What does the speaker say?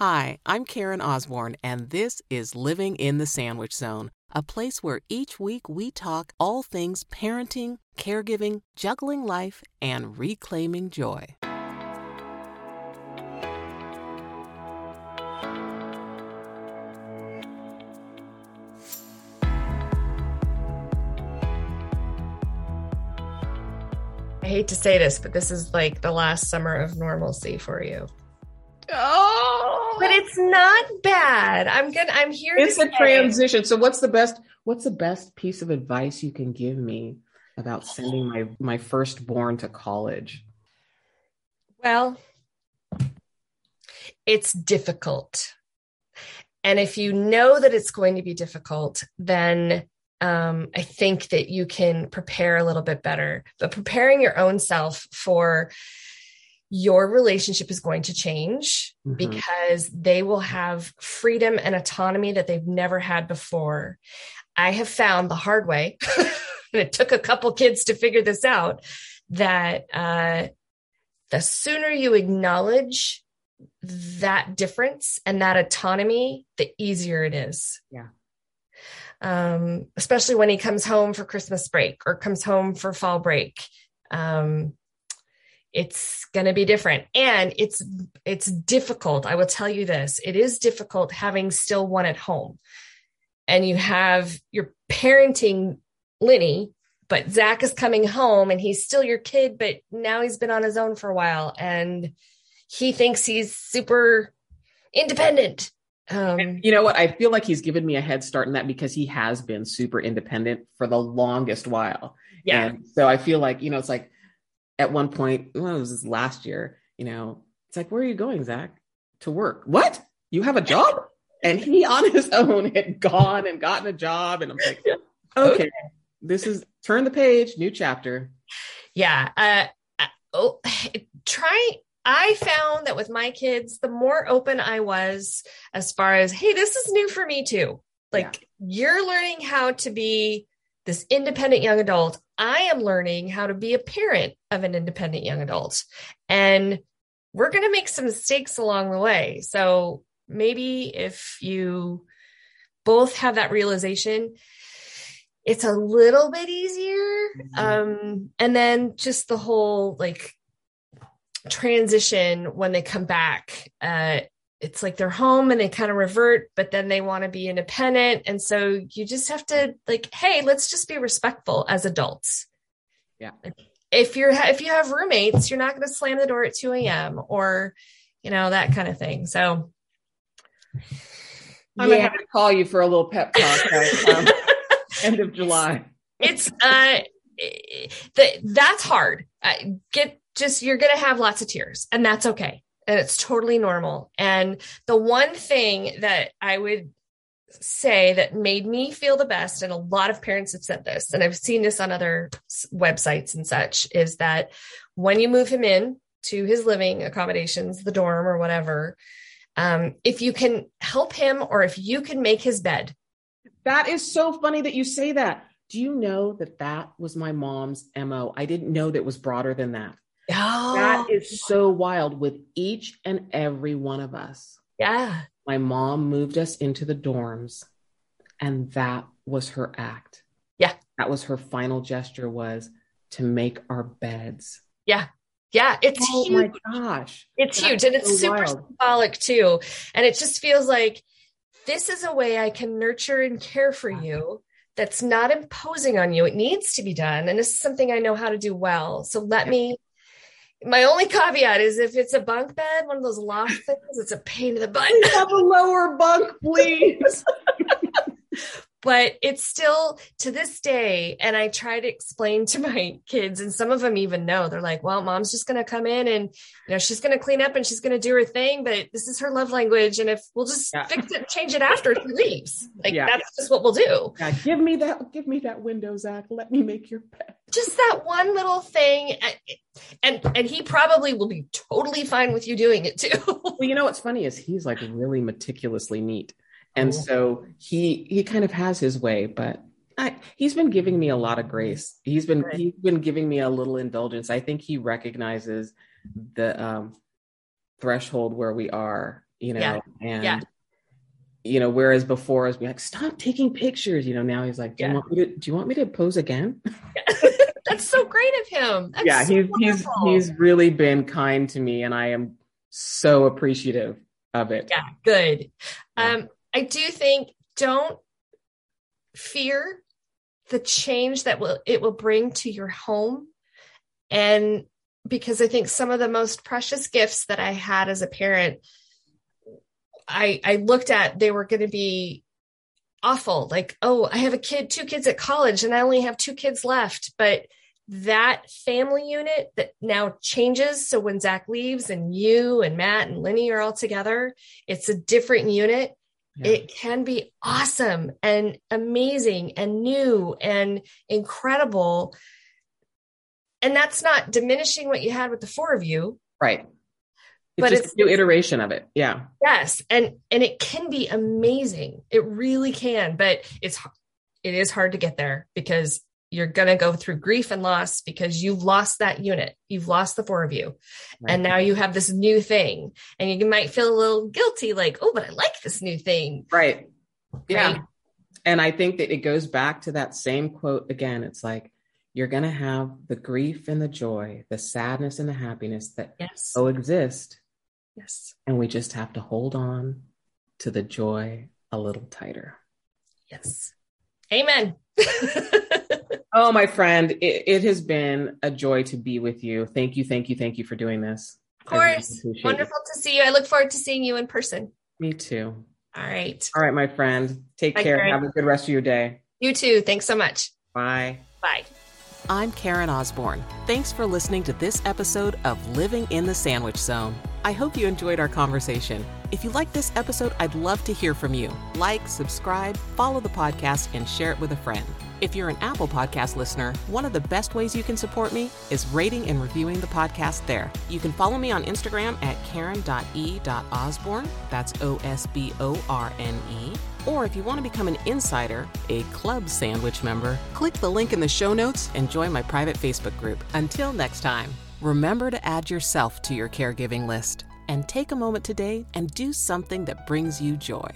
Hi, I'm Karen Osborne, and this is Living in the Sandwich Zone, a place where each week we talk all things parenting, caregiving, juggling life, and reclaiming joy. I hate to say this, but this is like the last summer of normalcy for you. Oh, But it's not bad. I'm good. I'm here. it's a transition. So what's the best what's the best piece of advice you can give me about sending my my firstborn to college? Well, it's difficult. And if you know that it's going to be difficult, then um, I think that you can prepare a little bit better. But preparing your own self for your relationship is going to change Mhm. because they will have freedom and autonomy that they've never had before. I have found the hard way, and it took a couple kids to figure this out, that uh, the sooner you acknowledge that difference and that autonomy, the easier it is. Yeah. Um, especially when he comes home for Christmas break or comes home for fall break. Um, it's going to be different and it's it's difficult i will tell you this it is difficult having still one at home and you have your parenting Lenny, but Zach is coming home and he's still your kid, but now he's been on his own for a while and he thinks he's super independent. Um, You know what? I feel like he's given me a head start in that because he has been super independent for the longest while. yeah. And so I feel like, you know, it's like at one point, well, it was this last year, you know, it's like, where are you going, Zach? To work. What? You have a job? And he on his own had gone and gotten a job. And I'm like, okay, this is turn the page, new chapter. yeah. Uh, uh, oh, try. I found that with my kids, the more open I was as far as, hey, this is new for me too. Like you're learning how to be this independent young adult. I am learning how to be a parent of an independent young adult. And we're going to make some mistakes along the way. So maybe if you both have that realization, it's a little bit easier. Um, and then just the whole like transition when they come back, uh, it's like they're home and they kind of revert, but then they want to be independent. And so you just have to like, hey, let's just be respectful as adults. Yeah. If you're if you have roommates, you're not going to slam the door at 2 a.m. or you know that kind of thing. So I'm gonna have to call you for a little pep talk. uh, um, end of July. it's uh that that's hard uh, get just you're gonna have lots of tears and that's okay and it's totally normal and the one thing that i would say that made me feel the best and a lot of parents have said this and i've seen this on other websites and such is that when you move him in to his living accommodations the dorm or whatever um, if you can help him or if you can make his bed That is so funny that you say that. Do you know that that was my mom's MO? I didn't know that was broader than that. Oh That is so wild with each and every one of us. yeah My mom moved us into the dorms and that was her act. Yeah. That was her final gesture was to make our beds. Yeah. Yeah. It's oh huge. my gosh. It's That's huge. And it's so super wild. symbolic too. And it just feels like this is a way I can nurture and care for you that's not imposing on you. It needs to be done. And this is something I know how to do well. So let me. My only caveat is if it's a bunk bed, one of those loft things, it's a pain in the butt. Have a lower bunk, please. but it's still to this day and i try to explain to my kids and some of them even know they're like well mom's just going to come in and you know she's going to clean up and she's going to do her thing but this is her love language and if we'll just Yeah. fix it change it after she leaves like Yeah. that's just what we'll do Yeah, give me that. Give me that window, Zach. Let me make your bed. Just that one little thing and and, he probably will be totally fine with you doing it too Well, you know what's funny is he's like really meticulously neat, and Cool. so he he kind of has his way, but I, he's been giving me a lot of grace. He's been he's been giving me a little indulgence. I think he recognizes the um, threshold where we are, you know, Yeah. and Yeah. you know, whereas before I was like, stop taking pictures, you know, now he's like, do Yeah. you want me to do you want me to pose again? That's so great of him. That's yeah, so he's he's he's really been kind to me and I am so appreciative of it. yeah, good. Yeah. Um, I do think don't fear the change that will it will bring to your home. And because I think some of the most precious gifts that I had as a parent, I I looked at they were going to be awful. Like, oh, I have a kid, two kids at college, and I only have two kids left. But that family unit that now changes. So when Zach leaves and you and Matt and Lenny are all together, it's a different unit. Yeah. It can be awesome and amazing and new and incredible. And that's not diminishing what you had with the four of you. right. It's But just it's- a new iteration of it. Yeah. Yes, and and it can be amazing. It really can, but it's it is hard to get there because you're going to go through grief and loss because you've lost that unit. You've lost the four of you. And now you have this new thing and you might feel a little guilty like, "Oh, but I like this new thing." Right. Yeah. Right? And I think that it goes back to that same quote again. It's like, you're going to have the grief and the joy, the sadness and the happiness that Yes. coexist. Yes. And we just have to hold on to the joy a little tighter. Yes. Amen. Oh, my friend, it, it has been a joy to be with you. Thank you, thank you, thank you for doing this. Of I really course. it. Wonderful to see you. I look forward to seeing you in person. Me too. All right. All right, my friend. Take Bye, care. Karen. Have a good rest of your day. You too. Thanks so much. Bye. Bye. I'm Karen Osborne. Thanks for listening to this episode of Living in the Sandwich Zone. I hope you enjoyed our conversation. If you like this episode, I'd love to hear from you. Like, subscribe, follow the podcast, and share it with a friend. If you're an Apple Podcast listener, one of the best ways you can support me is rating and reviewing the podcast there. You can follow me on Instagram at karen.e.osborne. That's O S B O R N E. Or if you want to become an insider, a club sandwich member, click the link in the show notes and join my private Facebook group. Until next time, remember to add yourself to your caregiving list and take a moment today and do something that brings you joy.